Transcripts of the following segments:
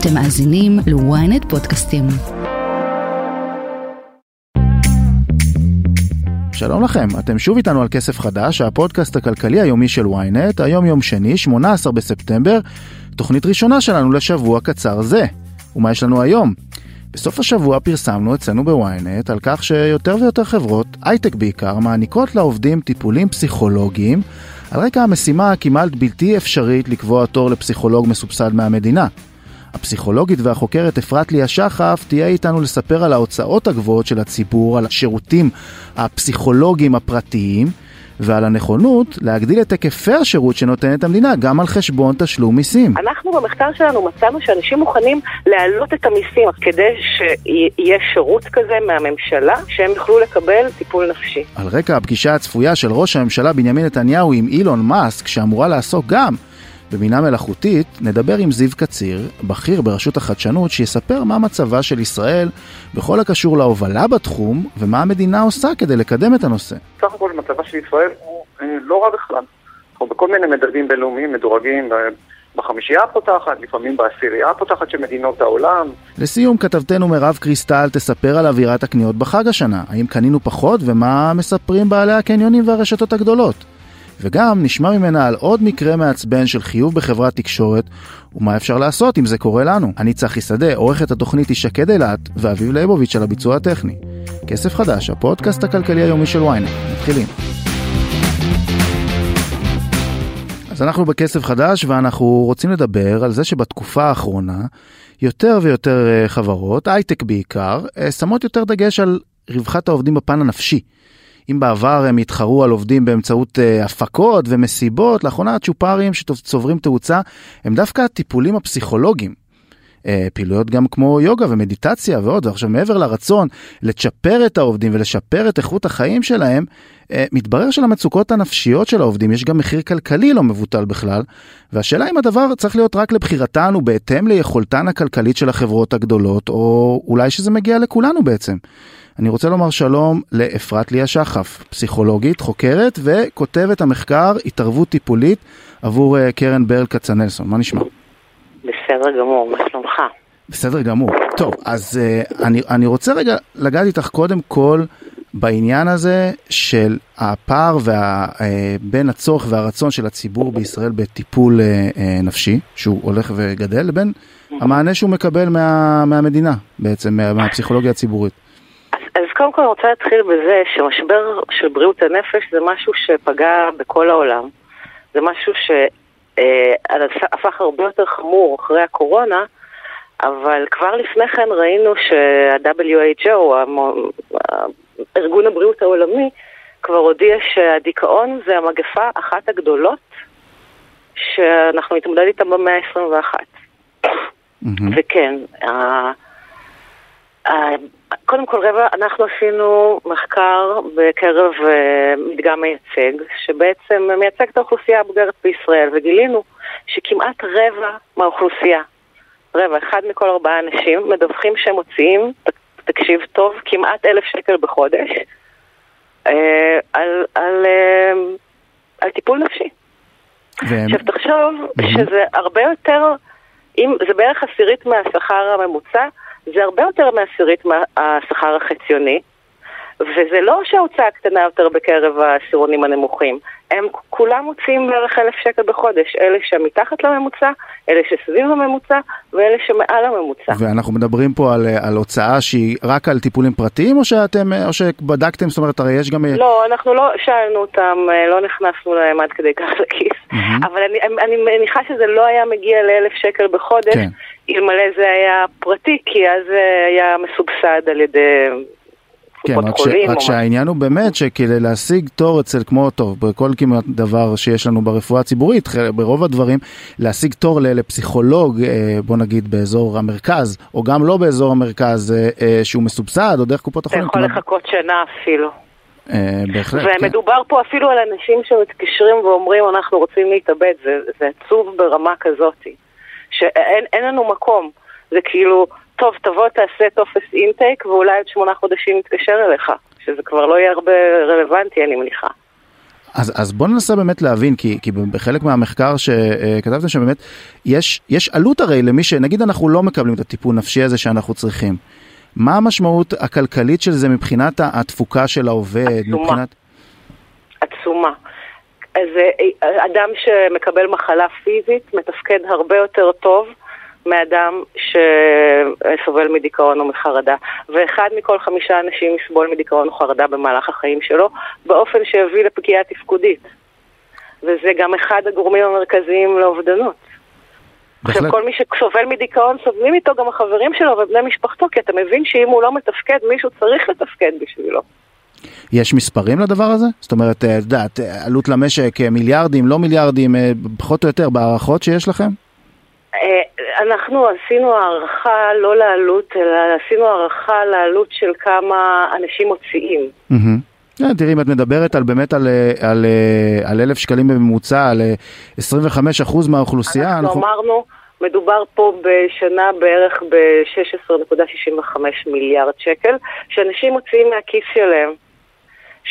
אתם מאזינים ל-ynet פודקאסטים. שלום לכם, אתם שוב איתנו על כסף חדש, הפודקאסט הכלכלי היומי של ynet, היום יום שני, 18 בספטמבר, תוכנית ראשונה שלנו לשבוע קצר זה. ומה יש לנו היום? בסוף השבוע פרסמנו אצלנו בוויינט על כך שיותר ויותר חברות, הייטק בעיקר, מעניקות לעובדים טיפולים פסיכולוגיים על רקע המשימה הכמעט בלתי אפשרית לקבוע תור לפסיכולוג מסובסד מהמדינה. הפסיכולוגית והחוקרת אפרת ליה שחף תהיה איתנו לספר על ההוצאות הגבוהות של הציבור, על השירותים הפסיכולוגיים הפרטיים ועל הנכונות להגדיל את היקפי השירות שנותנת המדינה גם על חשבון תשלום מיסים. אנחנו במחקר שלנו מצאנו שאנשים מוכנים להעלות את המיסים כדי שיהיה שירות כזה מהממשלה שהם יוכלו לקבל טיפול נפשי. על רקע הפגישה הצפויה של ראש הממשלה בנימין נתניהו עם אילון מאסק שאמורה לעסוק גם בבינה מלאכותית נדבר עם זיו קציר, בכיר ברשות החדשנות, שיספר מה מצבה של ישראל בכל הקשור להובלה בתחום ומה המדינה עושה כדי לקדם את הנושא. סך הכל מצבה של ישראל הוא אה, לא רע בכלל. אנחנו בכל מיני מדדים בינלאומיים מדורגים בחמישייה הפותחת, לפעמים בעשירייה הפותחת של מדינות העולם. לסיום, כתבתנו מירב קריסטל תספר על אווירת הקניות בחג השנה. האם קנינו פחות ומה מספרים בעלי הקניונים והרשתות הגדולות. וגם נשמע ממנה על עוד מקרה מעצבן של חיוב בחברת תקשורת ומה אפשר לעשות אם זה קורה לנו. אני צחי שדה, עורכת התוכנית היא שקד אילת ואביב ליבוביץ' על הביצוע הטכני. כסף חדש, הפודקאסט הכלכלי היומי של ynet. מתחילים. אז אנחנו בכסף חדש ואנחנו רוצים לדבר על זה שבתקופה האחרונה יותר ויותר אה, חברות, הייטק בעיקר, אה, שמות יותר דגש על רווחת העובדים בפן הנפשי. אם בעבר הם התחרו על עובדים באמצעות uh, הפקות ומסיבות, לאחרונה הצ'ופרים שצוברים תאוצה הם דווקא הטיפולים הפסיכולוגיים. Uh, פעילויות גם כמו יוגה ומדיטציה ועוד, ועכשיו מעבר לרצון לצ'פר את העובדים ולשפר את איכות החיים שלהם, uh, מתברר שלמצוקות הנפשיות של העובדים יש גם מחיר כלכלי לא מבוטל בכלל, והשאלה אם הדבר צריך להיות רק לבחירתן ובהתאם ליכולתן הכלכלית של החברות הגדולות, או אולי שזה מגיע לכולנו בעצם. אני רוצה לומר שלום לאפרת ליה שחף, פסיכולוגית, חוקרת וכותבת המחקר התערבות טיפולית עבור uh, קרן ברל כצנלסון. מה נשמע? בסדר גמור, מה שלומך? בסדר גמור. טוב, אז uh, אני, אני רוצה רגע לגעת איתך קודם כל בעניין הזה של הפער וה, uh, בין הצורך והרצון של הציבור בישראל בטיפול uh, uh, נפשי, שהוא הולך וגדל, לבין המענה שהוא מקבל מה, מהמדינה בעצם, מה, מהפסיכולוגיה הציבורית. אז קודם כל אני רוצה להתחיל בזה שמשבר של בריאות הנפש זה משהו שפגע בכל העולם. זה משהו שהפך הרבה יותר חמור אחרי הקורונה, אבל כבר לפני כן ראינו שה-WHO, ארגון הבריאות העולמי, כבר הודיע שהדיכאון זה המגפה אחת הגדולות שאנחנו נתמודד איתה במאה ה-21. Mm-hmm. וכן, קודם כל, רבע, אנחנו עשינו מחקר בקרב uh, מדגם מייצג, שבעצם מייצג את האוכלוסייה הבוגרת בישראל, וגילינו שכמעט רבע מהאוכלוסייה, רבע, אחד מכל ארבעה אנשים, מדווחים שהם מוציאים, תקשיב טוב, כמעט אלף שקל בחודש, uh, על, על, uh, על טיפול נפשי. והם... עכשיו תחשוב. שזה הרבה יותר, אם, זה בערך עשירית מהשכר הממוצע, זה הרבה יותר מעשירית מהשכר החציוני, וזה לא שההוצאה קטנה יותר בקרב העשירונים הנמוכים, הם כולם מוציאים בערך אלף שקל בחודש, אלה שמתחת לממוצע, אלה שסביב הממוצע ואלה שמעל הממוצע. ואנחנו מדברים פה על, על הוצאה שהיא רק על טיפולים פרטיים או שאתם, או שבדקתם, זאת אומרת, הרי יש גם... לא, אנחנו לא שאלנו אותם, לא נכנסנו להם עד כדי כך לכיס, mm-hmm. אבל אני, אני מניחה שזה לא היה מגיע לאלף שקל בחודש, כן. אלמלא זה היה פרטי, כי אז זה היה מסובסד על ידי כן, רק, ש, רק שהעניין הוא באמת שכדי להשיג תור אצל כמו טוב, בכל כמעט דבר שיש לנו ברפואה הציבורית, ברוב הדברים, להשיג תור לפסיכולוג, אה, בוא נגיד באזור המרכז, או גם לא באזור המרכז אה, אה, שהוא מסובסד, או דרך קופות החולים. אתה יכול לחכות שנה אפילו. בהחלט, כן. ומדובר פה אפילו על אנשים שמתקשרים ואומרים אנחנו רוצים להתאבד, זה, זה עצוב ברמה כזאת, שאין לנו מקום, זה כאילו, טוב, תבוא תעשה טופס אינטייק ואולי עוד שמונה חודשים נתקשר אליך, שזה כבר לא יהיה הרבה רלוונטי, אני מניחה. אז, אז בוא ננסה באמת להבין, כי, כי בחלק מהמחקר שכתבתם שבאמת יש, יש עלות הרי למי ש... נגיד אנחנו לא מקבלים את הטיפול נפשי הזה שאנחנו צריכים. מה המשמעות הכלכלית של זה מבחינת התפוקה של העובד? עצומה. מבחינת... עצומה. אז אה, אדם שמקבל מחלה פיזית מתפקד הרבה יותר טוב מאדם שסובל מדיכאון או מחרדה. ואחד מכל חמישה אנשים יסבול מדיכאון או חרדה במהלך החיים שלו, באופן שיביא לפגיעה תפקודית. וזה גם אחד הגורמים המרכזיים לאובדנות. עכשיו, כל מי שסובל מדיכאון, סובלים איתו גם החברים שלו ובני משפחתו, כי אתה מבין שאם הוא לא מתפקד, מישהו צריך לתפקד בשבילו. יש מספרים לדבר הזה? זאת אומרת, את יודעת, עלות למשק מיליארדים, לא מיליארדים, פחות או יותר בהערכות שיש לכם? אנחנו עשינו הערכה לא לעלות, אלא עשינו הערכה לעלות של כמה אנשים מוציאים. תראי, אם את מדברת על באמת על, על, על אלף שקלים בממוצע, על 25% מהאוכלוסייה, אנחנו אמרנו, מדובר פה בשנה בערך ב-16.65 מיליארד שקל, שאנשים מוציאים מהכיס שלהם.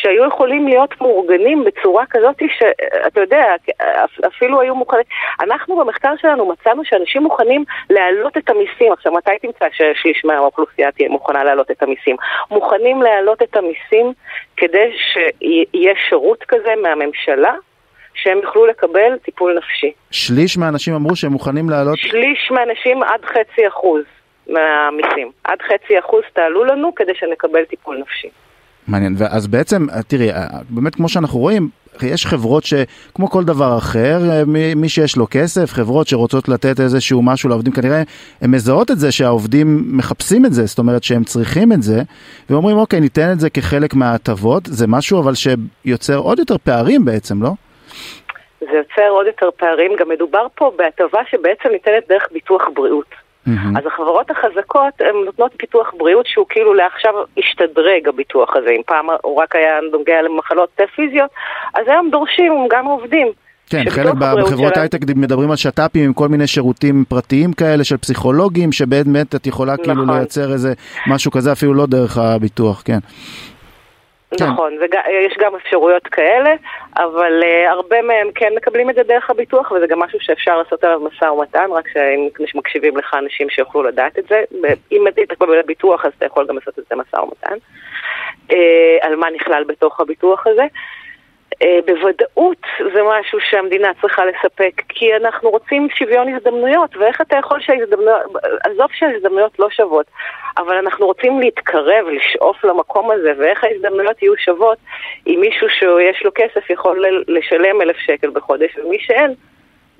שהיו יכולים להיות מאורגנים בצורה כזאת שאתה יודע, אפילו היו מוכנים. אנחנו במחקר שלנו מצאנו שאנשים מוכנים להעלות את המיסים. עכשיו, מתי תמצא ששליש מהאוכלוסייה תהיה מוכנה להעלות את המיסים? מוכנים להעלות את המיסים כדי שיהיה שירות כזה מהממשלה, שהם יוכלו לקבל טיפול נפשי. שליש מהאנשים אמרו שהם מוכנים להעלות? שליש מהאנשים עד חצי אחוז מהמיסים. עד חצי אחוז תעלו לנו כדי שנקבל טיפול נפשי. מעניין, ואז בעצם, תראי, באמת כמו שאנחנו רואים, יש חברות שכמו כל דבר אחר, מי שיש לו כסף, חברות שרוצות לתת איזשהו משהו לעובדים, כנראה הן מזהות את זה שהעובדים מחפשים את זה, זאת אומרת שהם צריכים את זה, ואומרים אוקיי, ניתן את זה כחלק מההטבות, זה משהו אבל שיוצר עוד יותר פערים בעצם, לא? זה יוצר עוד יותר פערים, גם מדובר פה בהטבה שבעצם ניתנת דרך ביטוח בריאות. Mm-hmm. אז החברות החזקות הן נותנות ביטוח בריאות שהוא כאילו לעכשיו השתדרג הביטוח הזה. אם פעם הוא רק היה נוגע למחלות פיזיות, אז היום דורשים גם עובדים. כן, חלק בחברות שלה... הייטק מדברים על שת"פים עם כל מיני שירותים פרטיים כאלה של פסיכולוגים, שבאמת את יכולה כאילו נכון. כאילו לייצר איזה משהו כזה אפילו לא דרך הביטוח, כן. נכון, כן. יש גם אפשרויות כאלה, אבל uh, הרבה מהם כן מקבלים את זה דרך הביטוח, וזה גם משהו שאפשר לעשות עליו משא ומתן, רק שאם מקשיבים לך אנשים שיוכלו לדעת את זה, אם אתה מקבל ביטוח אז אתה יכול גם לעשות את זה משא ומתן, uh, על מה נכלל בתוך הביטוח הזה. Uh, בוודאות זה משהו שהמדינה צריכה לספק, כי אנחנו רוצים שוויון הזדמנויות, ואיך אתה יכול שההזדמנויות, עזוב שההזדמנויות לא שוות, אבל אנחנו רוצים להתקרב, לשאוף למקום הזה, ואיך ההזדמנויות יהיו שוות אם מישהו שיש לו כסף יכול לשלם אלף שקל בחודש, ומי שאין,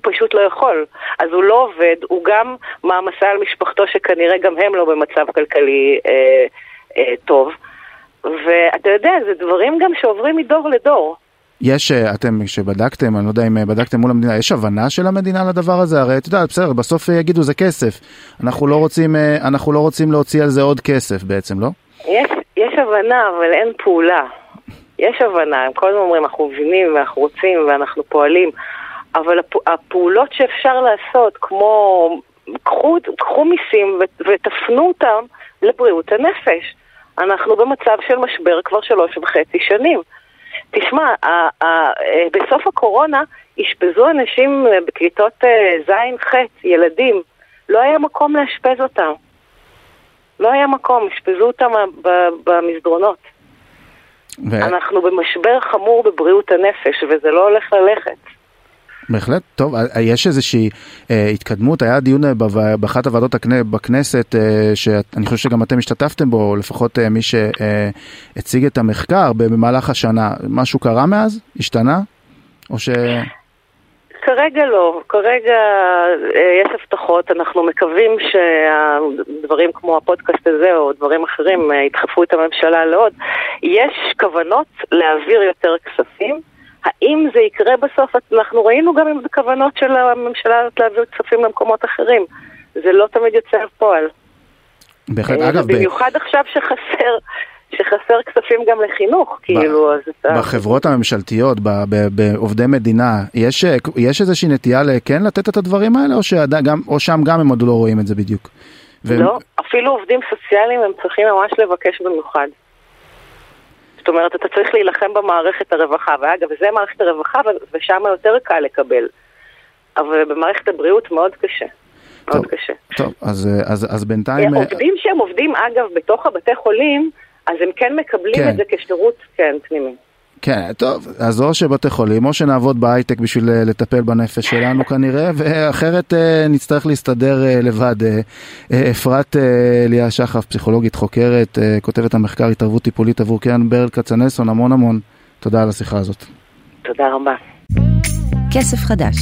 פשוט לא יכול. אז הוא לא עובד, הוא גם מעמסה על משפחתו שכנראה גם הם לא במצב כלכלי אה, אה, טוב. ואתה יודע, זה דברים גם שעוברים מדור לדור. יש, אה, אתם כשבדקתם, אני לא יודע אם אה, בדקתם מול המדינה, יש הבנה של המדינה לדבר הזה? הרי אתה יודע, בסדר, בסוף יגידו זה כסף. אנחנו לא רוצים, אה, אנחנו לא רוצים להוציא על זה עוד כסף בעצם, לא? יש, יש הבנה, אבל אין פעולה. יש הבנה, הם כל הזמן אומרים, אנחנו מבינים ואנחנו רוצים ואנחנו פועלים, אבל הפעולות שאפשר לעשות, כמו קחו, קחו מיסים ותפנו אותם לבריאות הנפש. אנחנו במצב של משבר כבר שלוש וחצי שנים. תשמע, אה, בסוף הקורונה אשפזו אנשים אה, בכיתות אה, ז'-ח', ילדים. לא היה מקום לאשפז אותם. לא היה מקום, אשפזו אותם במסדרונות. ו... אנחנו במשבר חמור בבריאות הנפש, וזה לא הולך ללכת. בהחלט, טוב, יש איזושהי אה, התקדמות, היה דיון באחת הוועדות הכנ... בכנסת, אה, שאני חושב שגם אתם השתתפתם בו, לפחות אה, מי שהציג את המחקר במהלך השנה, משהו קרה מאז? השתנה? או ש... כרגע לא, כרגע אה, יש הבטחות, אנחנו מקווים שהדברים כמו הפודקאסט הזה או דברים אחרים אה, ידחפו את הממשלה לעוד. יש כוונות להעביר יותר כספים. האם זה יקרה בסוף? אנחנו ראינו גם עם כוונות של הממשלה להעביר כספים למקומות אחרים. זה לא תמיד יוצא לפועל. בהחלט, אגב... במיוחד ב... עכשיו שחסר... שחסר כספים גם לחינוך, כאילו, אז אתה... בחברות הממשלתיות, בעובדי מדינה, יש, יש איזושהי נטייה לכן לתת את הדברים האלה, או, שגם, או שם גם הם עוד לא רואים את זה בדיוק? ו... לא, אפילו עובדים סוציאליים הם צריכים ממש לבקש במיוחד. זאת אומרת, אתה צריך להילחם במערכת הרווחה, ואגב, זה מערכת הרווחה, ושם יותר קל לקבל. אבל במערכת הבריאות מאוד קשה. מאוד טוב, קשה. טוב, אז, אז, אז בינתיים... אה, עובדים שהם עובדים, אגב, בתוך הבתי חולים, אז הם כן מקבלים כן. את זה כשירות, כן, פנימי. כן, טוב, אז או שבתי חולים, או שנעבוד בהייטק בשביל אה, לטפל בנפש שלנו כנראה, ואחרת אה, נצטרך להסתדר אה, לבד. אפרת ליה שחף, פסיכולוגית חוקרת, כותבת המחקר התערבות טיפולית עבור קרן ברל כצנלסון, המון המון תודה על השיחה הזאת. תודה רבה. כסף חדש.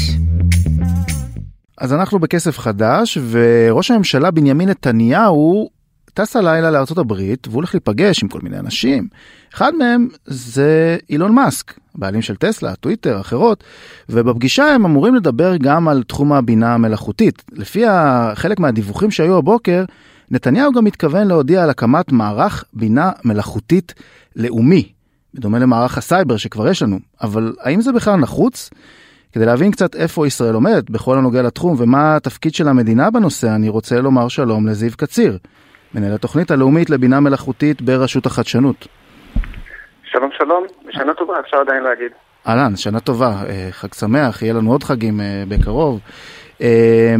אז אנחנו בכסף חדש, וראש הממשלה בנימין נתניהו טס הלילה הברית, והוא הולך להיפגש עם כל מיני אנשים. אחד מהם זה אילון מאסק, בעלים של טסלה, טוויטר, אחרות, ובפגישה הם אמורים לדבר גם על תחום הבינה המלאכותית. לפי חלק מהדיווחים שהיו הבוקר, נתניהו גם מתכוון להודיע על הקמת מערך בינה מלאכותית לאומי, בדומה למערך הסייבר שכבר יש לנו, אבל האם זה בכלל נחוץ? כדי להבין קצת איפה ישראל עומדת בכל הנוגע לתחום ומה התפקיד של המדינה בנושא, אני רוצה לומר שלום לזיו קציר, מנהל התוכנית הלאומית לבינה מלאכותית ברשות החדשנות. שלום שלום, ושנה טובה, אפשר עדיין להגיד. אהלן, שנה טובה, אה, חג שמח, יהיה לנו עוד חגים אה, בקרוב. אה,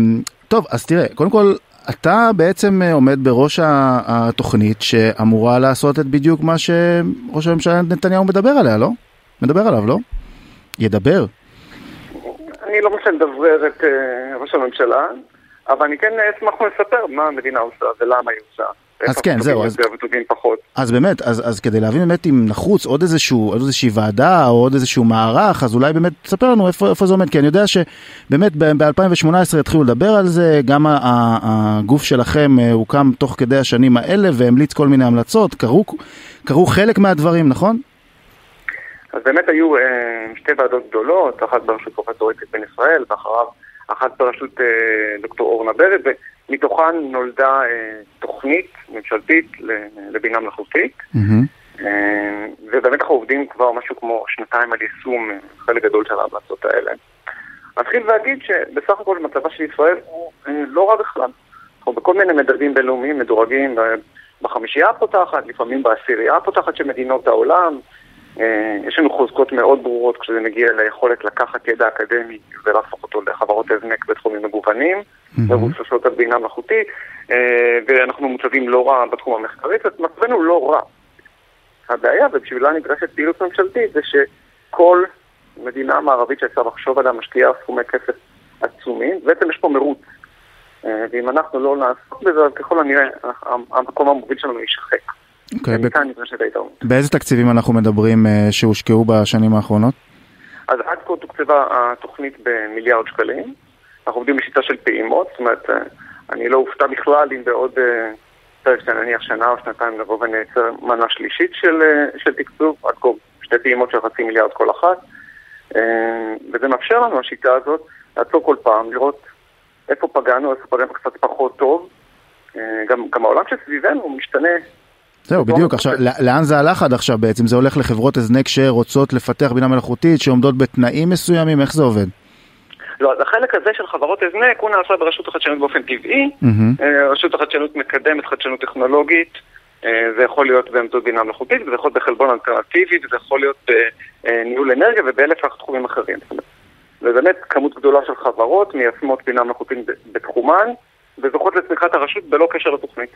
טוב, אז תראה, קודם כל, אתה בעצם עומד בראש התוכנית שאמורה לעשות את בדיוק מה שראש הממשלה נתניהו מדבר עליה, לא? מדבר עליו, לא? ידבר. אני לא רוצה לדברר את ראש הממשלה, אבל אני כן אשמח לספר מה המדינה עושה ולמה היא עושה. אז כן, זהו, אז. אז באמת, אז, אז כדי להבין באמת אם נחוץ עוד איזשהו, עוד איזושהי ועדה או עוד איזשהו מערך, אז אולי באמת תספר לנו איפה, איפה זה עומד, כי אני יודע שבאמת ב-2018 התחילו לדבר על זה, גם הגוף שלכם הוקם תוך כדי השנים האלה והמליץ כל מיני המלצות, קרו, קרו חלק מהדברים, נכון? אז באמת היו אה, שתי ועדות גדולות, אחת בראשות פרופסור איציק בן ישראל, ואחריו אחת בראשות אה, דוקטור אורנה ברד, ומתוכן נולדה אה, תוכנית ממשלתית לבינה מלאכותית. Mm-hmm. ובאמת אנחנו עובדים כבר משהו כמו שנתיים על יישום אה, חלק גדול של ההמלצות האלה. אתחיל ואגיד שבסך הכל מצבה של ישראל הוא אה, לא רע בכלל. אנחנו בכל מיני מדדים בינלאומיים מדורגים בחמישייה הפותחת, לפעמים בעשירייה הפותחת של מדינות העולם. יש לנו חוזקות מאוד ברורות כשזה מגיע ליכולת לקחת ידע אקדמי ולהפוך אותו לחברות הזנק בתחומים מגוונים, מבוססות על בינה מלאכותית, ואנחנו מוצבים לא רע בתחום המחקרי, אז מצבנו לא רע. הבעיה, ובשבילה נדרשת פעילות ממשלתית, זה שכל מדינה מערבית שאפשר לחשוב עליה משקיעה סכומי כסף עצומים, בעצם יש פה מרוץ. ואם אנחנו לא נעסוק בזה, אז ככל הנראה המקום המוביל שלנו יישחק. אוקיי, okay, באיזה תקציבים אנחנו מדברים uh, שהושקעו בשנים האחרונות? אז עד כה תוקצבה התוכנית במיליארד שקלים. אנחנו עובדים בשיטה של פעימות, זאת אומרת, אני לא אופתע בכלל אם בעוד פרק uh, נניח שנה או שנתיים לבוא ונייצר מנה שלישית של, uh, של תקצוב, עד כה שתי פעימות של חצי מיליארד כל אחת. וזה מאפשר לנו, השיטה הזאת, לעצור כל פעם, לראות איפה פגענו, איפה פגענו קצת פחות טוב. גם, גם העולם שסביבנו משתנה זהו, בדיוק. עכשיו, לאן זה הלך עד עכשיו בעצם? זה הולך לחברות הזנק שרוצות לפתח בינה מלאכותית, שעומדות בתנאים מסוימים? איך זה עובד? לא, אז החלק הזה של חברות הזנק הוא נעשה ברשות החדשנות באופן טבעי. רשות החדשנות מקדמת חדשנות טכנולוגית. זה יכול להיות באמצעות בינה מלאכותית, וזה יכול להיות בחלבון אלטרנטיבי, וזה יכול להיות בניהול אנרגיה ובאלף תחומים אחרים. ובאמת כמות גדולה של חברות מיישמות בינה מלאכותית בתחומן, וזוכות לצמיחת הרשות בלא קשר לתוכנית.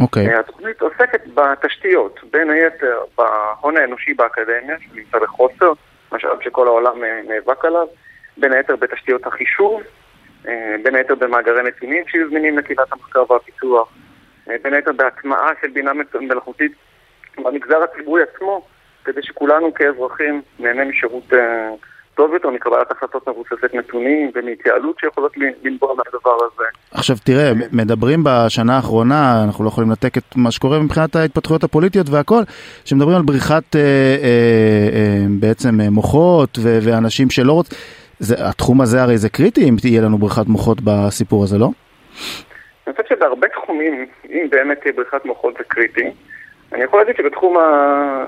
אוקיי. Okay. התוכנית עוסקת בתשתיות, בין היתר בהון האנושי באקדמיה, שנמצא בחוסר, משאב שכל העולם נאבק עליו, בין היתר בתשתיות החישוב, בין היתר במאגרי נתונים שיהיו זמינים לקהילת המחקר והפיתוח, בין היתר בהטמעה של בינה מלאכותית במגזר הציבורי עצמו, כדי שכולנו כאזרחים נהנה משירות טוב יותר מקבלת החלטות מבוססת נתונים ומהתייעלות שיכולות לנבוע מהדבר הזה. עכשיו תראה, מדברים בשנה האחרונה, אנחנו לא יכולים לתק את מה שקורה מבחינת ההתפתחויות הפוליטיות והכל, שמדברים על בריחת אה, אה, אה, בעצם מוחות ו- ואנשים שלא רוצים, התחום הזה הרי זה קריטי אם תהיה לנו בריחת מוחות בסיפור הזה, לא? אני חושב שבהרבה תחומים, אם באמת בריחת מוחות זה קריטי, אני יכול להגיד שבתחום ה...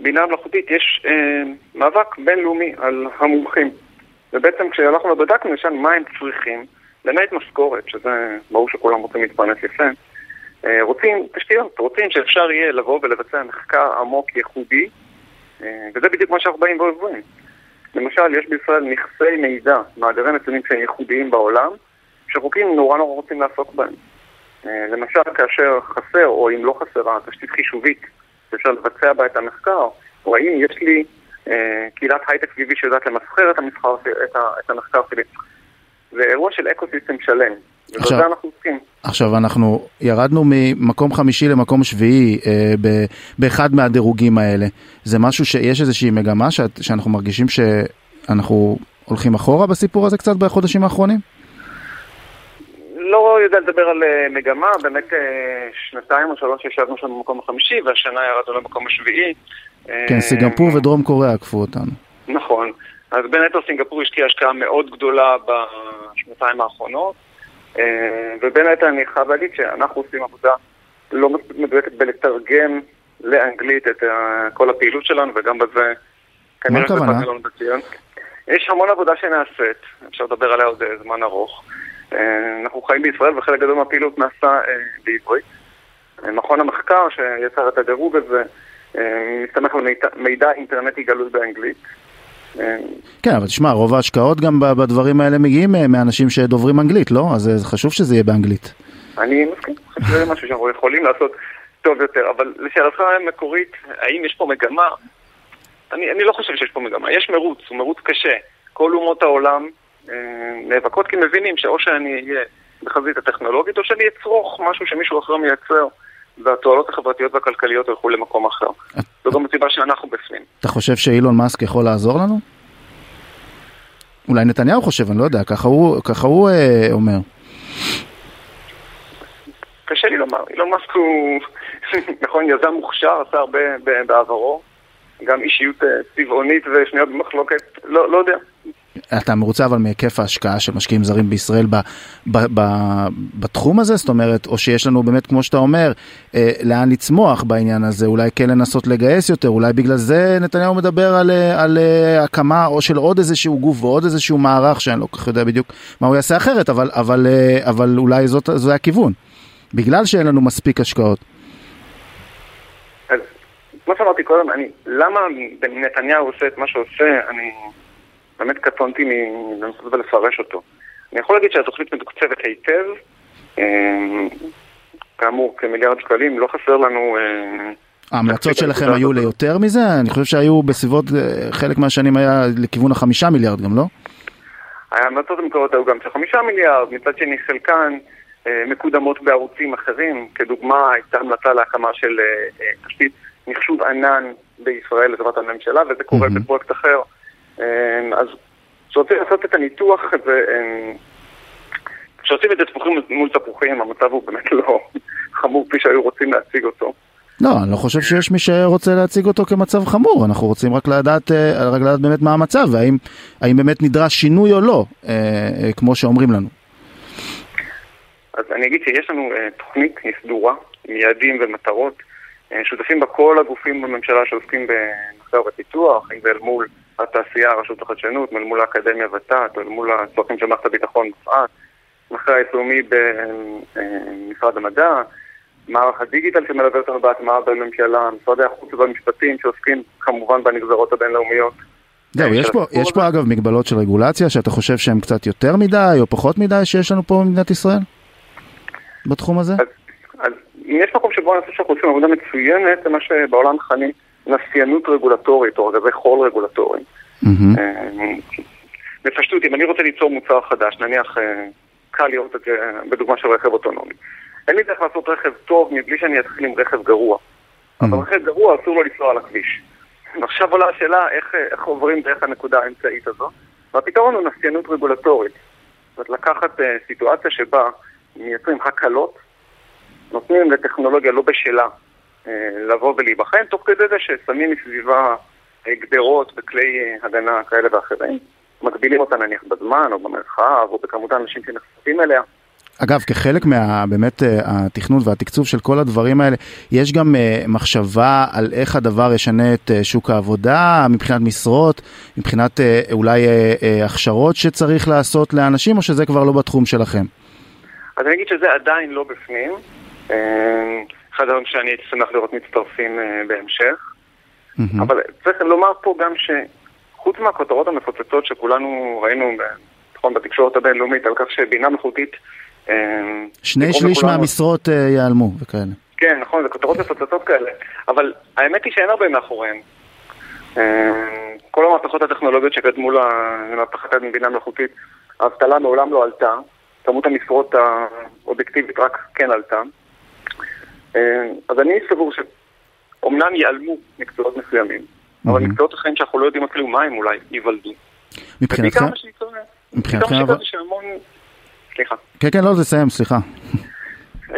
בינה מלאכותית יש אה, מאבק בינלאומי על המומחים. ובעצם כשהלכנו ובדקנו, יש מה הם צריכים, למעט משכורת, שזה ברור שכולם רוצים להתפרנס יפה, אה, רוצים תשתיות, רוצים שאפשר יהיה לבוא ולבצע מחקר עמוק ייחודי, אה, וזה בדיוק מה שאנחנו באים ועוברים. למשל, יש בישראל נכסי מידע, מאגרי נתונים שהם ייחודיים בעולם, שחוקים נורא נורא רוצים לעסוק בהם. אה, למשל, כאשר חסר, או אם לא חסרה, תשתית חישובית, שאפשר לבצע בה את המחקר, או האם יש לי אה, קהילת הייטק סביבי שיודעת למסחר את, המסחר, את, ה, את המחקר שלי. זה אירוע של אקו סיסטם שלם, ובזה אנחנו עוסקים. עכשיו אנחנו ירדנו ממקום חמישי למקום שביעי אה, ב, באחד מהדירוגים האלה. זה משהו שיש איזושהי מגמה שאת, שאנחנו מרגישים שאנחנו הולכים אחורה בסיפור הזה קצת בחודשים האחרונים? לא יודע לדבר על אה, מגמה, באמת אה, שנתיים או שלוש ישבנו שם במקום החמישי והשנה ירדנו למקום השביעי. כן, אה, סינגפור ודרום קוריאה עקפו אותנו. נכון. אז בין היתר סינגפור השקיעה השקעה מאוד גדולה בשנתיים האחרונות, ובין היתר אני חייב להגיד שאנחנו עושים עבודה לא מדויקת בלתרגם לאנגלית את כל הפעילות שלנו, וגם בזה מה הכוונה? יש המון עבודה שנעשית, אפשר לדבר עליה עוד זמן ארוך. אה, אנחנו חיים בישראל וחלק גדול מהפעילות נעשה אה, בעברית. אה, מכון המחקר שיצר את הדירוג הזה מסתמך על מידע אינטרנטי גלוי באנגלית. כן, אבל תשמע, רוב ההשקעות גם בדברים האלה מגיעים מאנשים שדוברים אנגלית, לא? אז חשוב שזה יהיה באנגלית. אני מסכים, זה משהו שאנחנו יכולים לעשות טוב יותר, אבל לשאלתך המקורית, האם יש פה מגמה? אני, אני לא חושב שיש פה מגמה. יש מרוץ, הוא מרוץ קשה. כל אומות העולם נאבקות כי מבינים שאו שאני אהיה בחזית הטכנולוגית או שאני אצרוך משהו שמישהו אחר מייצר והתועלות החברתיות והכלכליות ילכו למקום אחר. זו גם הסיבה שאנחנו בפנים. אתה חושב שאילון מאסק יכול לעזור לנו? אולי נתניהו חושב, אני לא יודע, ככה הוא, ככה הוא אה, אומר. קשה לי לומר, אילון מאסק הוא, נכון, יזם מוכשר, עשה הרבה בעברו, גם אישיות אה, צבעונית ושניות במחלוקת, לא, לא יודע, אתה מרוצה אבל מהיקף ההשקעה של משקיעים זרים בישראל ב, ב, ב, בתחום הזה? זאת אומרת, או שיש לנו באמת, כמו שאתה אומר, אה, לאן לצמוח בעניין הזה, אולי כן לנסות לגייס יותר, אולי בגלל זה נתניהו מדבר על, אה, על אה, הקמה או של עוד איזשהו גוף ועוד איזשהו מערך שאני לא כל כך יודע בדיוק מה הוא יעשה אחרת, אבל, אבל, אה, אבל אולי זאת, זה הכיוון, בגלל שאין לנו מספיק השקעות. כמו שאמרתי קודם, אני, למה נתניהו עושה את מה שעושה, אני... באמת קטונתי מלנסות ולפרש אותו. אני יכול להגיד שהתוכנית מתוקצבת היטב, אמ, כאמור כמיליארד שקלים, לא חסר לנו... אה, ההמלצות שלכם היו ליותר מזה? אני חושב שהיו בסביבות, אה, חלק מהשנים היה לכיוון החמישה מיליארד גם, לא? ההמלצות המקורות היו גם של חמישה מיליארד, מצד שני חלקן אה, מקודמות בערוצים אחרים, כדוגמה הייתה המלצה להקמה של תשתית מחשוב ענן בישראל לטובת הממשלה, וזה קורה. בפרויקט אחר. אמ, אז כשרוצים לעשות את הניתוח הזה, אמ, כשעושים את זה תפוחים מול תפוחים, המצב הוא באמת לא חמור כפי שהיו רוצים להציג אותו. לא, אני לא חושב שיש מי שרוצה להציג אותו כמצב חמור, אנחנו רוצים רק לדעת, אה, רק לדעת באמת מה המצב, והאם באמת נדרש שינוי או לא, אה, אה, כמו שאומרים לנו. אז אני אגיד שיש לנו תוכנית סדורה, עם יעדים ומטרות, שותפים בה כל הגופים בממשלה שעוסקים במחקר ופיתוח, אם זה אל מול התעשייה, רשות החדשנות, מול האקדמיה ות"ת, או מול הצרכים של מערכת הביטחון בפרט, מחקר יישומי במשרד המדע, מערך הדיגיטל שמלווה אותנו בהטמעה בממשלה, משרדי החוץ והמשפטים שעוסקים כמובן בנגזרות הבינלאומיות. זהו, יש פה, יש פה אגב מגבלות של רגולציה שאתה חושב שהן קצת יותר מדי או פחות מדי שיש לנו פה במדינת ישראל? בתחום הזה? אז, יש מקום שבו אני חושב שאנחנו עושים עבודה מצוינת, זה מה שבעולם מכנים נסיינות רגולטורית או ארגזי חול רגולטוריים. בפשטות, אם אני רוצה ליצור מוצר חדש, נניח אה, קל לראות את זה בדוגמה של רכב אוטונומי. אין לי דרך לעשות רכב טוב מבלי שאני אתחיל עם רכב גרוע. אבל רכב גרוע אסור לו לנסוע על הכביש. ועכשיו עולה השאלה איך, איך עוברים דרך הנקודה האמצעית הזו, והפתרון הוא נסיינות רגולטורית. זאת אומרת, לקחת uh, סיטואציה שבה מייצרים הקלות, נותנים לטכנולוגיה לא בשלה אה, לבוא ולהיבחן, תוך כדי זה ששמים מסביבה אה, גדרות וכלי אה, הגנה כאלה ואחרים, מגבילים אותה נניח בזמן או במרחב או בכמות האנשים שנחשפים אליה. אגב, כחלק מה... באמת התכנון והתקצוב של כל הדברים האלה, יש גם מחשבה על איך הדבר ישנה את שוק העבודה מבחינת משרות, מבחינת אולי הכשרות שצריך לעשות לאנשים, או שזה כבר לא בתחום שלכם? אז אני אגיד שזה עדיין לא בפנים. אחד הדברים שאני הייתי שמח לראות מצטרפים בהמשך. אבל צריך לומר פה גם שחוץ מהכותרות המפוצצות שכולנו ראינו, נכון, בתקשורת הבינלאומית, על כך שבינה מלאכותית... שני שליש מהמשרות ייעלמו וכאלה. כן, נכון, זה כותרות מפוצצות כאלה, אבל האמת היא שאין הרבה מאחוריהן. כל המהפכות הטכנולוגיות שקדמו למהפכת הבינה המלאכותית, האבטלה מעולם לא עלתה, כמות המשרות האובייקטיבית רק כן עלתה. אז אני סבור שאומנם ייעלמו מקצועות מסוימים, אבל מקצועות אחרים שאנחנו לא יודעים אפילו מה הם אולי ייוולדו. מבחינתך? מבחינתך? אבל... שהמון... סליחה. כן, כן, לא, תסיים, סליחה.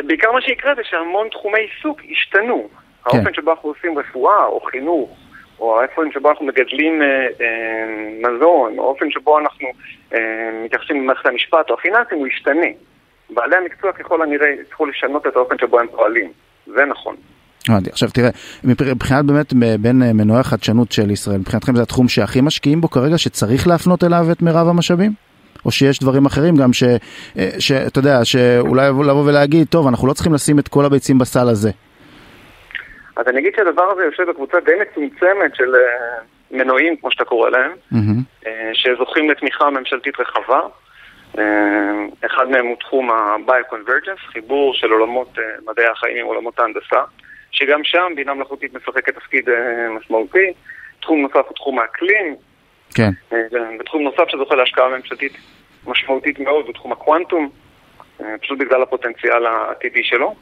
בעיקר מה שיקרה זה שהמון תחומי עיסוק השתנו. כן. האופן שבו אנחנו עושים רפואה או חינוך, או האופן שבו אנחנו מגדלים אה, אה, מזון, או האופן שבו אנחנו אה, מתייחסים למערכת המשפט או הפיננסים, הוא ישתנה. בעלי המקצוע ככל הנראה יצטרכו לשנות את האופן שבו הם פועלים. זה נכון. עכשיו תראה, מבחינת באמת בין מנועי החדשנות של ישראל, מבחינתכם זה התחום שהכי משקיעים בו כרגע, שצריך להפנות אליו את מירב המשאבים? או שיש דברים אחרים גם ש... שאתה יודע, שאולי לבוא ולהגיד, טוב, אנחנו לא צריכים לשים את כל הביצים בסל הזה. אז אני אגיד שהדבר הזה יושב בקבוצה די מצומצמת של מנועים, כמו שאתה קורא להם, mm-hmm. שזוכים לתמיכה ממשלתית רחבה. אחד מהם הוא תחום ה-Bioconvergence, חיבור של עולמות מדעי החיים עם עולמות ההנדסה, שגם שם בינה מלאכותית משחקת תפקיד משמעותי. תחום נוסף הוא תחום האקלים, כן. בתחום נוסף שזוכה להשקעה ממשלתית משמעותית מאוד, בתחום הקוונטום, פשוט בגלל הפוטנציאל העתידי שלו.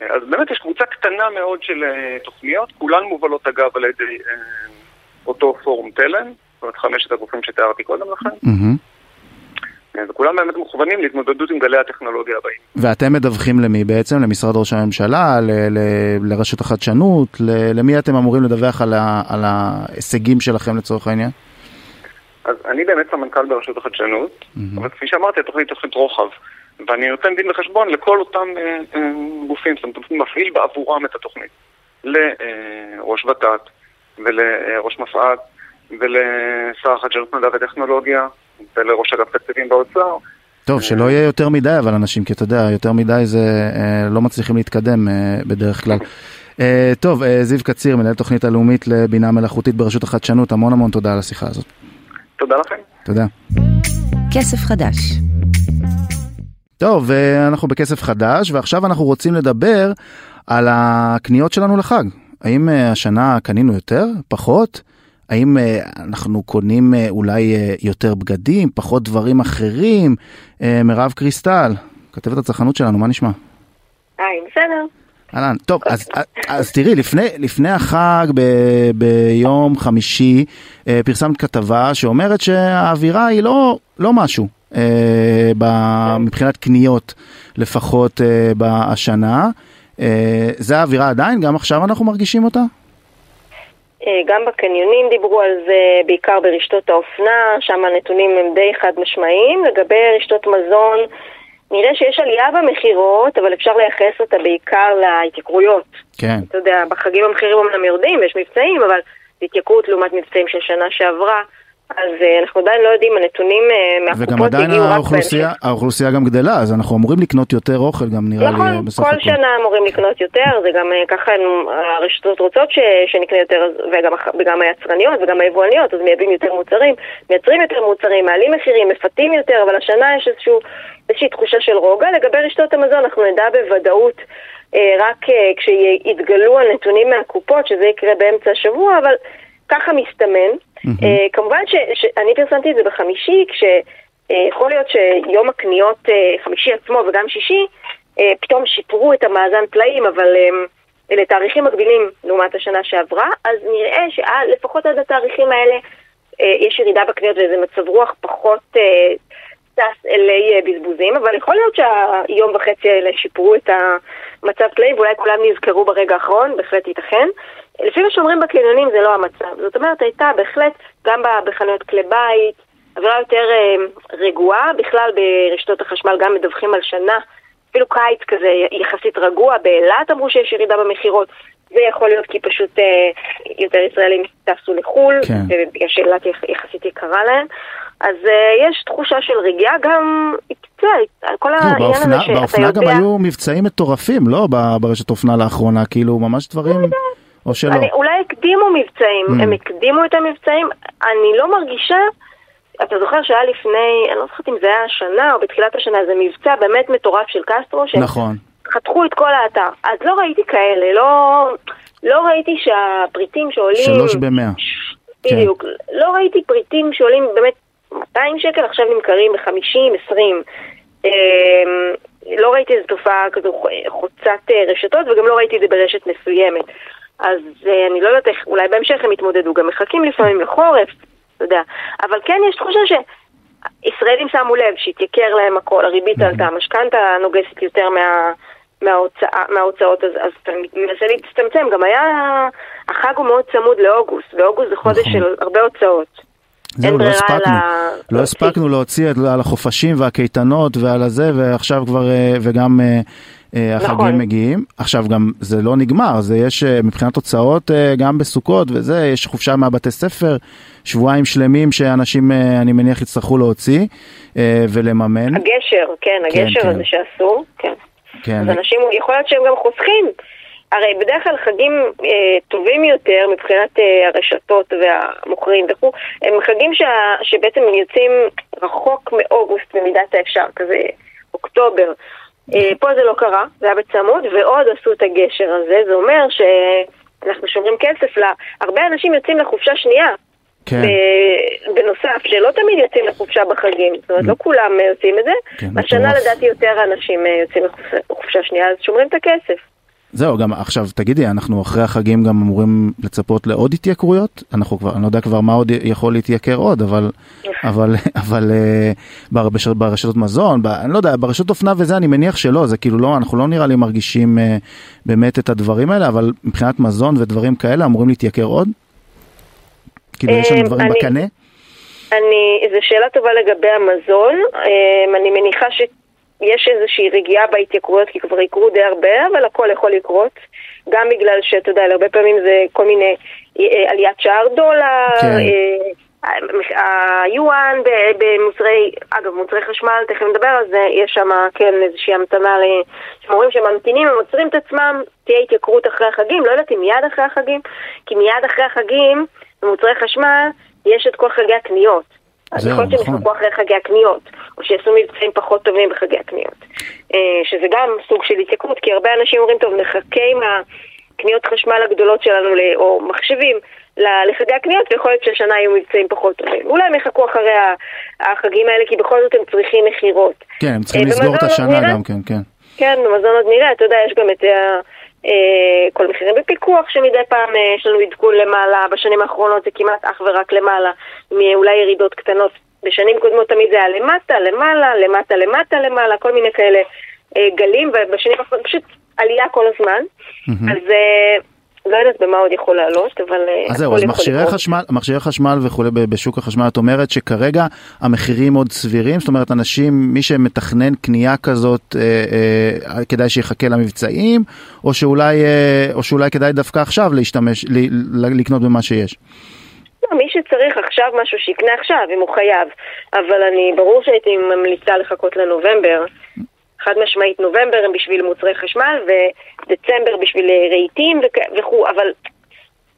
אז באמת יש קבוצה קטנה מאוד של תוכניות, כולן מובלות אגב על ידי אותו פורום תלם, זאת אומרת חמשת הגופים שתיארתי קודם לכן. וכולם באמת מכוונים להתמודדות עם גלי הטכנולוגיה הבאים. ואתם מדווחים למי בעצם? למשרד ראש הממשלה? לרשות החדשנות? למי אתם אמורים לדווח על ההישגים שלכם לצורך העניין? אז אני באמת סמנכ"ל ברשות החדשנות, mm-hmm. אבל כפי שאמרתי, התוכנית היא תוכנית רוחב. ואני נותן דין וחשבון לכל אותם אה, אה, גופים, זאת אומרת, מפעיל בעבורם את התוכנית. לראש ות"ת, ולראש מפא"ת, ולשר החדשנות מדע וטכנולוגיה, ולראש אגף תקציבים באוצר. טוב, שלא יהיה יותר מדי, אבל אנשים, כי אתה יודע, יותר מדי זה אה, לא מצליחים להתקדם אה, בדרך כלל. אה, טוב, זיו קציר, מנהל תוכנית הלאומית לבינה מלאכותית ברשות החדשנות, המון המון תודה על השיחה הזאת. תודה לכם. תודה. כסף חדש. טוב, אנחנו בכסף חדש, ועכשיו אנחנו רוצים לדבר על הקניות שלנו לחג. האם השנה קנינו יותר? פחות? האם אנחנו קונים אולי יותר בגדים, פחות דברים אחרים? מירב קריסטל, כתבת הצרכנות שלנו, מה נשמע? היי, בסדר. אהלן, טוב, אז, אז תראי, לפני, לפני החג ב, ביום חמישי אה, פרסמת כתבה שאומרת שהאווירה היא לא, לא משהו אה, ב, מבחינת קניות לפחות אה, בשנה. אה, זה האווירה עדיין? גם עכשיו אנחנו מרגישים אותה? אה, גם בקניונים דיברו על זה, בעיקר ברשתות האופנה, שם הנתונים הם די חד משמעיים. לגבי רשתות מזון, נראה שיש עלייה במכירות, אבל אפשר לייחס אותה בעיקר להתייקרויות. כן. אתה יודע, בחגים המחירים אמנם יורדים, יש מבצעים, אבל התייקרות לעומת מבצעים של שנה שעברה. אז uh, אנחנו עדיין לא יודעים, הנתונים uh, מהקופות הגיעו רק. וגם עדיין האוכלוסייה גם גדלה, אז אנחנו אמורים לקנות יותר אוכל גם נראה נכון, לי בסך הכל. נכון, כל שנה אמורים לקנות יותר, זה גם uh, ככה הרשתות רוצות ש, שנקנה יותר, וגם, וגם היצרניות וגם היבואניות, אז מייבאים יותר מוצרים, מייצרים יותר מוצרים, מעלים מחירים, מפתים יותר, אבל השנה יש איזשהו, איזושהי תחושה של רוגע. לגבי רשתות המזון אנחנו נדע בוודאות אה, רק אה, כשיתגלו הנתונים מהקופות, שזה יקרה באמצע השבוע, אבל ככה מסתמן. Mm-hmm. כמובן שאני פרסמתי את זה בחמישי, כשיכול uh, להיות שיום הקניות, uh, חמישי עצמו וגם שישי, uh, פתאום שיפרו את המאזן פלאים, אבל um, אלה תאריכים מקבילים לעומת השנה שעברה, אז נראה שלפחות עד התאריכים האלה יש ירידה בקניות ואיזה מצב רוח פחות טס אלי uh, בזבוזים, אבל יכול להיות שהיום וחצי האלה שיפרו את המצב פלאים ואולי כולם נזכרו ברגע האחרון, בהחלט ייתכן. לפי מה שאומרים בקניונים זה לא המצב. זאת אומרת, הייתה בהחלט, גם בחנויות כלי בית, אווירה יותר אה, רגועה. בכלל ברשתות החשמל גם מדווחים על שנה, אפילו קיץ כזה יחסית רגוע. באילת אמרו שיש ירידה במכירות. זה יכול להיות כי פשוט אה, יותר ישראלים טסו לחו"ל, כן. ובגלל שאילת יח- יחסית יקרה להם. אז אה, יש תחושה של רגיעה גם, אתה יודע, כל לא, העניין הזה שאתה באופנה גם יודע... היו מבצעים מטורפים, לא? ברשת אופנה לאחרונה, כאילו ממש דברים, או שלא. אני, אולי הקדימו מבצעים, Mm. הם הקדימו את המבצעים, אני לא מרגישה, אתה זוכר שהיה לפני, אני לא זוכרת אם זה היה השנה או בתחילת השנה, זה מבצע באמת מטורף של קסטרו, נכון. חתכו את כל האתר. אז לא ראיתי כאלה, לא, לא ראיתי שהפריטים שעולים... שלוש במאה. כן. בדיוק. לא ראיתי פריטים שעולים באמת 200 שקל, עכשיו נמכרים ב-50, 20. אמ, לא ראיתי איזו תופעה כזו חוצת אה, רשתות, וגם לא ראיתי את זה ברשת מסוימת. אז אה, אני לא יודעת איך, אולי בהמשך הם יתמודדו, גם מחכים לפעמים לחורף, אתה יודע. אבל כן יש תחושה שישראלים שמו לב שהתייקר להם הכל, הריבית עלתה, המשכנתה נוגסת יותר מה... מההוצאה, מההוצאות, אז, אז אתה מנסה להצטמצם. גם היה, החג הוא מאוד צמוד לאוגוסט, ואוגוסט זה חודש נכון. של הרבה הוצאות. זהו, לא הספקנו. לא. הספקנו להוציא את- על החופשים והקייטנות ועל הזה, ועכשיו כבר, אה, וגם אה, אה, החגים נכון. מגיעים. עכשיו גם זה לא נגמר, זה יש מבחינת הוצאות גם בסוכות וזה, יש חופשה מהבתי ספר, שבועיים שלמים שאנשים, אני מניח, יצטרכו להוציא ולממן. הגשר, כן, כן, הגשר כן. הזה שאסור, כן. כן, אז אנשים, יכול להיות שהם גם חוסכים. הרי בדרך כלל חגים אה, טובים יותר מבחינת אה, הרשתות והמוכרים וכו', הם חגים שה, שבעצם יוצאים רחוק מאוגוסט במידת האפשר, כזה אוקטובר. אה, פה זה לא קרה, זה היה בצמוד, ועוד עשו את הגשר הזה, זה אומר שאנחנו שומרים כסף ל... הרבה אנשים יוצאים לחופשה שנייה, כן. בנוסף, שלא תמיד יוצאים לחופשה בחגים, זאת אומרת, לא כולם אה, יוצאים את זה. כן, השנה. לדעתי יותר אנשים אה, יוצאים לחופשה- שנייה, אז שומרים את הכסף. זהו, גם עכשיו תגידי, אנחנו אחרי החגים גם אמורים לצפות לעוד התייקרויות? אנחנו כבר, אני לא יודע כבר מה עוד יכול להתייקר עוד, אבל, אבל, אבל אה, ברשת, ברשתות מזון, ב, אני לא יודע, ברשתות אופנה וזה אני מניח שלא, זה כאילו לא, אנחנו לא נראה לי מרגישים באמת את הדברים האלה, אבל מבחינת מזון ודברים כאלה אמורים להתייקר עוד? כאילו יש לנו אה, דברים אני- בקנה? אני, זו שאלה טובה לגבי המזון. אה, אני מניחה שיש איזושהי רגיעה בהתייקרויות, כי כבר יקרו די הרבה, אבל הכל יכול לקרות. גם בגלל שאתה יודע, הרבה פעמים זה כל מיני אה, עליית שער דולר, כן. אה, היואן במוצרי, אגב, מוצרי חשמל, תכף נדבר על זה, יש שם כן איזושהי המתנה, ל- שאומרים שממתינים, הם עוצרים את עצמם, תהיה התייקרות אחרי החגים, לא יודעת אם מיד אחרי החגים, כי מיד אחרי החגים, במוצרי חשמל, יש את כל חגי הקניות. אז יכול להיות שהם נכון. יחכו אחרי חגי הקניות, או שיעשו מבצעים פחות טובים בחגי הקניות. אה, שזה גם סוג של התייקרות, כי הרבה אנשים אומרים, טוב, נחכה עם הקניות חשמל הגדולות שלנו, או מחשבים, לחגי הקניות, ויכול להיות שהשנה יהיו מבצעים פחות טובים. אולי הם יחכו אחרי החגים האלה, כי בכל זאת הם צריכים מכירות. כן, הם צריכים אה, לסגור את השנה גם כן, כן. כן, במזון עוד נראה, אתה יודע, יש גם את כל מחירים בפיקוח שמדי פעם אה, יש לנו עדכון למעלה, בשנים האחרונות זה כמעט אך ורק למעלה, מאולי ירידות קטנות. בשנים קודמות תמיד זה היה למטה, למעלה, למטה, למטה, למעלה, כל מיני כאלה אה, גלים, ובשנים האחרונות פשוט עלייה כל הזמן. אז אה, לא יודעת במה עוד יכול לעלות, אבל אה, אז זהו, אז מכשירי. חשמל, מכשירי חשמל וכולי בשוק החשמל, את אומרת שכרגע המחירים עוד סבירים, זאת אומרת אנשים, מי שמתכנן קנייה כזאת, אה, אה, כדאי שיחכה למבצעים, או שאולי, אה, או שאולי כדאי דווקא עכשיו להשתמש, ל, ל, לקנות במה שיש. לא, מי שצריך עכשיו משהו שיקנה עכשיו, אם הוא חייב. אבל אני, ברור שהייתי ממליצה לחכות לנובמבר. חד משמעית נובמבר הם בשביל מוצרי חשמל, ודצמבר בשביל אה, רהיטים וכ- וכו', אבל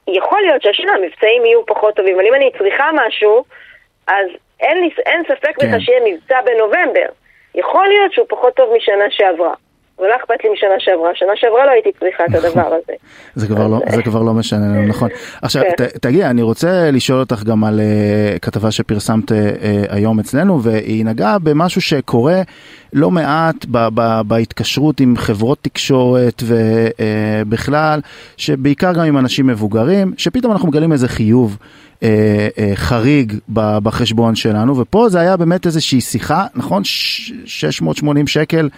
יכול להיות שהשנה המבצעים יהיו פחות טובים, אבל אם אני צריכה משהו, אז אין, לי, אין ספק כן. בכלל שיהיה מבצע בנובמבר. יכול להיות שהוא פחות טוב משנה שעברה. ולא אכפת לי משנה שעברה, שנה שעברה לא הייתי צריכה את הדבר הזה. זה כבר לא, זה כבר לא משנה לנו, נכון. עכשיו, כן. תגידי, אני רוצה לשאול אותך גם על uh, כתבה שפרסמת היום אצלנו, והיא נגעה במשהו שקורה לא מעט ב, ב, בהתקשרות עם חברות תקשורת ובכלל, שבעיקר גם עם אנשים מבוגרים, שפתאום אנחנו מגלים איזה חיוב. אה, אה, חריג בחשבון שלנו, ופה זה היה באמת איזושהי שיחה, נכון? ש- 680 שקל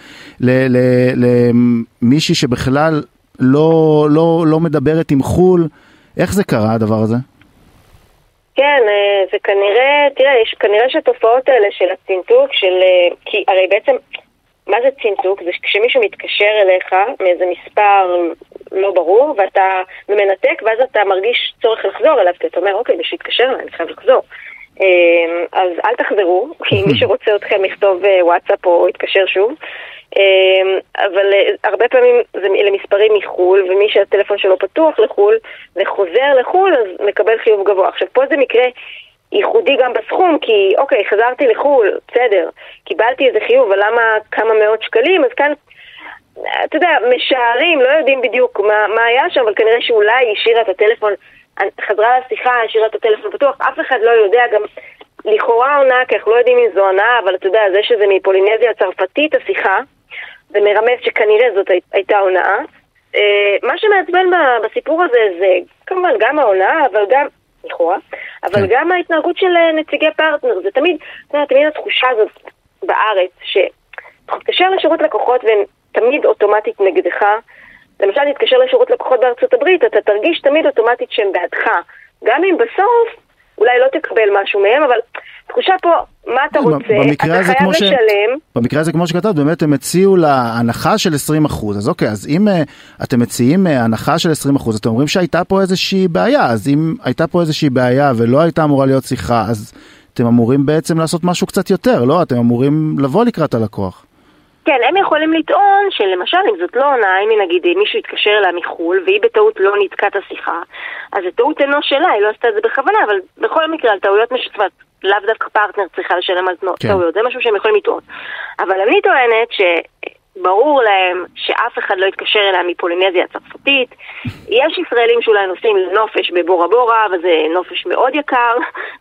למישהי שבכלל לא, לא, לא מדברת עם חו"ל. איך זה קרה הדבר הזה? כן, אה, זה כנראה, תראה, יש כנראה שהתופעות האלה של הצנתוק, של... אה, כי הרי בעצם, מה זה צנתוק? זה כשמישהו מתקשר אליך מאיזה מספר לא ברור, ואתה מנתק, ואז אתה מרגיש צורך לחזור אליו, כי אתה אומר, אוקיי, מישהו יתקשר אליי, אני חייב לחזור. אמ, אז אל תחזרו, כי מי שרוצה אתכם יכתוב אה, וואטסאפ או יתקשר שוב. אמ, אבל אה, הרבה פעמים זה למספרים מחו"ל, ומי שהטלפון שלו פתוח לחו"ל וחוזר לחו"ל, אז מקבל חיוב גבוה. עכשיו, פה זה מקרה ייחודי גם בסכום, כי אוקיי, חזרתי לחו"ל, בסדר, קיבלתי איזה חיוב, אבל למה כמה מאות שקלים? אז כאן, אתה יודע, משערים, לא יודעים בדיוק מה, מה היה שם, אבל כנראה שאולי השאירה את הטלפון, חזרה לשיחה, השאירה את הטלפון פתוח, אף אחד לא יודע גם... לכאורה עונה, כי אנחנו לא יודעים אם זו עונה, אבל אתה יודע, זה שזה מפולינזיה הצרפתית השיחה, זה מרמז שכנראה זאת הייתה הונאה. אה, מה שמעצבן בסיפור הזה זה כמובן גם ההונאה, אבל גם, לכאורה, אבל כן. גם ההתנהגות של אה, נציגי פרטנר. זה תמיד, אתה יודע, תמיד התחושה הזאת בארץ, שתתקשר לשירות לקוחות והם תמיד אוטומטית נגדך. למשל, תתקשר לשירות לקוחות בארצות הברית, אתה תרגיש תמיד אוטומטית שהם בעדך. גם אם בסוף אולי לא תקבל משהו מהם, אבל תחושה פה, מה אתה רוצה, אתה חייב לשלם. במקרה הזה, כמו שכתבת, באמת הם הציעו להנחה של 20%. אז אוקיי, אז אם uh, אתם מציעים uh, הנחה של 20%, אתם אומרים שהייתה פה איזושהי בעיה, אז אם הייתה פה איזושהי בעיה ולא הייתה אמורה להיות שיחה, אז אתם אמורים בעצם לעשות משהו קצת יותר, לא? אתם אמורים לבוא לקראת הלקוח. כן, הם יכולים לטעון שלמשל, אם זאת לא עונה, אם נגיד מישהו יתקשר אליה מחו"ל והיא בטעות לא ניתקה את השיחה, אז זה טעות אינו שלה, היא לא עשתה את זה בכוונה, אבל בכל מקרה על טעויות משותפות, לאו דווקא פרטנר צריכה לשלם על כן. טעויות, זה משהו שהם יכולים לטעון. אבל אני טוענת ש... ברור להם שאף אחד לא יתקשר אליה מפולינזיה הצרפתית. יש ישראלים שאולי נוסעים לנופש בבורה בורה, וזה נופש מאוד יקר,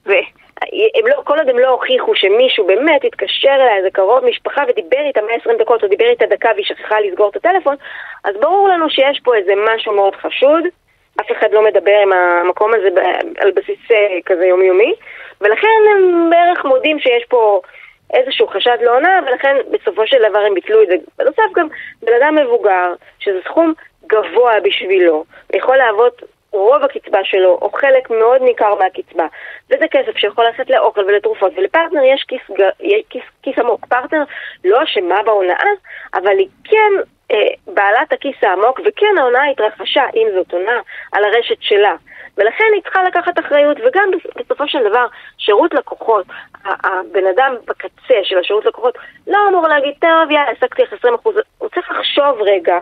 הם לא, כל עוד הם לא הוכיחו שמישהו באמת התקשר אליה איזה קרוב משפחה ודיבר איתה 120 דקות או דיבר איתה דקה והיא שכחה לסגור את הטלפון, אז ברור לנו שיש פה איזה משהו מאוד חשוד. אף אחד לא מדבר עם המקום הזה על בסיס אה, כזה יומיומי, ולכן הם בערך מודים שיש פה איזשהו חשד לעונה, ולכן בסופו של דבר הם ביטלו את זה. בנוסף גם בן אדם מבוגר, שזה סכום גבוה בשבילו, יכול להוות רוב הקצבה שלו, או חלק מאוד ניכר מהקצבה, וזה כסף שיכול לצאת לאוכל ולתרופות, ולפרטנר יש כיס, כיס, כיס עמוק. פרטנר לא אשמה בהונאה, אבל היא כן אה, בעלת הכיס העמוק, וכן ההונאה התרחשה, אם זאת הונאה, על הרשת שלה. ולכן היא צריכה לקחת אחריות, וגם בסופו של דבר, שירות לקוחות, הבן אדם בקצה של השירות לקוחות, לא אמור להגיד, טוב, יאללה, העסקתי לך 20%, הוא צריך לחשוב רגע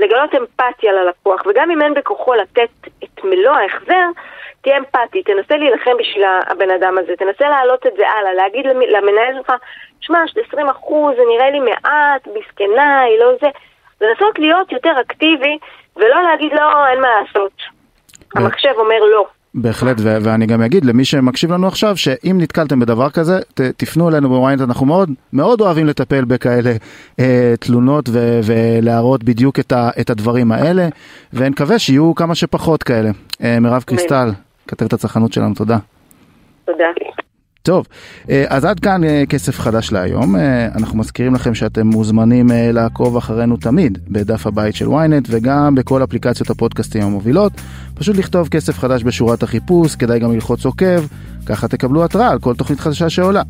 לגלות אמפתיה ללקוח, וגם אם אין בכוחו לתת את מלוא ההחזר, תהיה אמפתי, תנסה להילחם בשביל הבן אדם הזה, תנסה להעלות את זה הלאה, להגיד למנהל שלך, שמע, 20 אחוז, זה נראה לי מעט, מסכנה, היא לא זה, לנסות להיות יותר אקטיבי, ולא להגיד לא, אין מה לעשות. המחשב אומר לא. בהחלט, ו- ואני גם אגיד למי שמקשיב לנו עכשיו, שאם נתקלתם בדבר כזה, ת- תפנו אלינו בוויינט, אנחנו מאוד מאוד אוהבים לטפל בכאלה אה, תלונות ו- ולהראות בדיוק את, ה- את הדברים האלה, ונקווה שיהיו כמה שפחות כאלה. אה, מירב קריסטל, כתבת הצרכנות שלנו, תודה. תודה. טוב, אה, אז עד כאן אה, כסף חדש להיום. אה, אנחנו מזכירים לכם שאתם מוזמנים לעקוב אחרינו תמיד בדף הבית של ynet וגם בכל אפליקציות הפודקאסטים המובילות. פשוט לכתוב כסף חדש בשורת החיפוש, כדאי גם ללחוץ עוקב, ככה תקבלו התראה על כל תוכנית חדשה שעולה.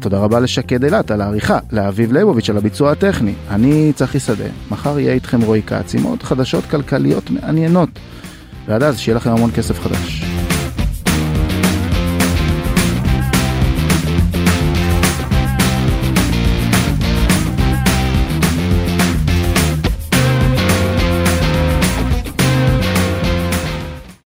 תודה רבה לשקד אילת על העריכה, לאביב ליבוביץ' על הביצוע הטכני. אני צחי שדה, מחר יהיה איתכם רועי כץ עם עוד חדשות כלכליות מעניינות. ועד אז שיהיה לכם המון כסף חדש.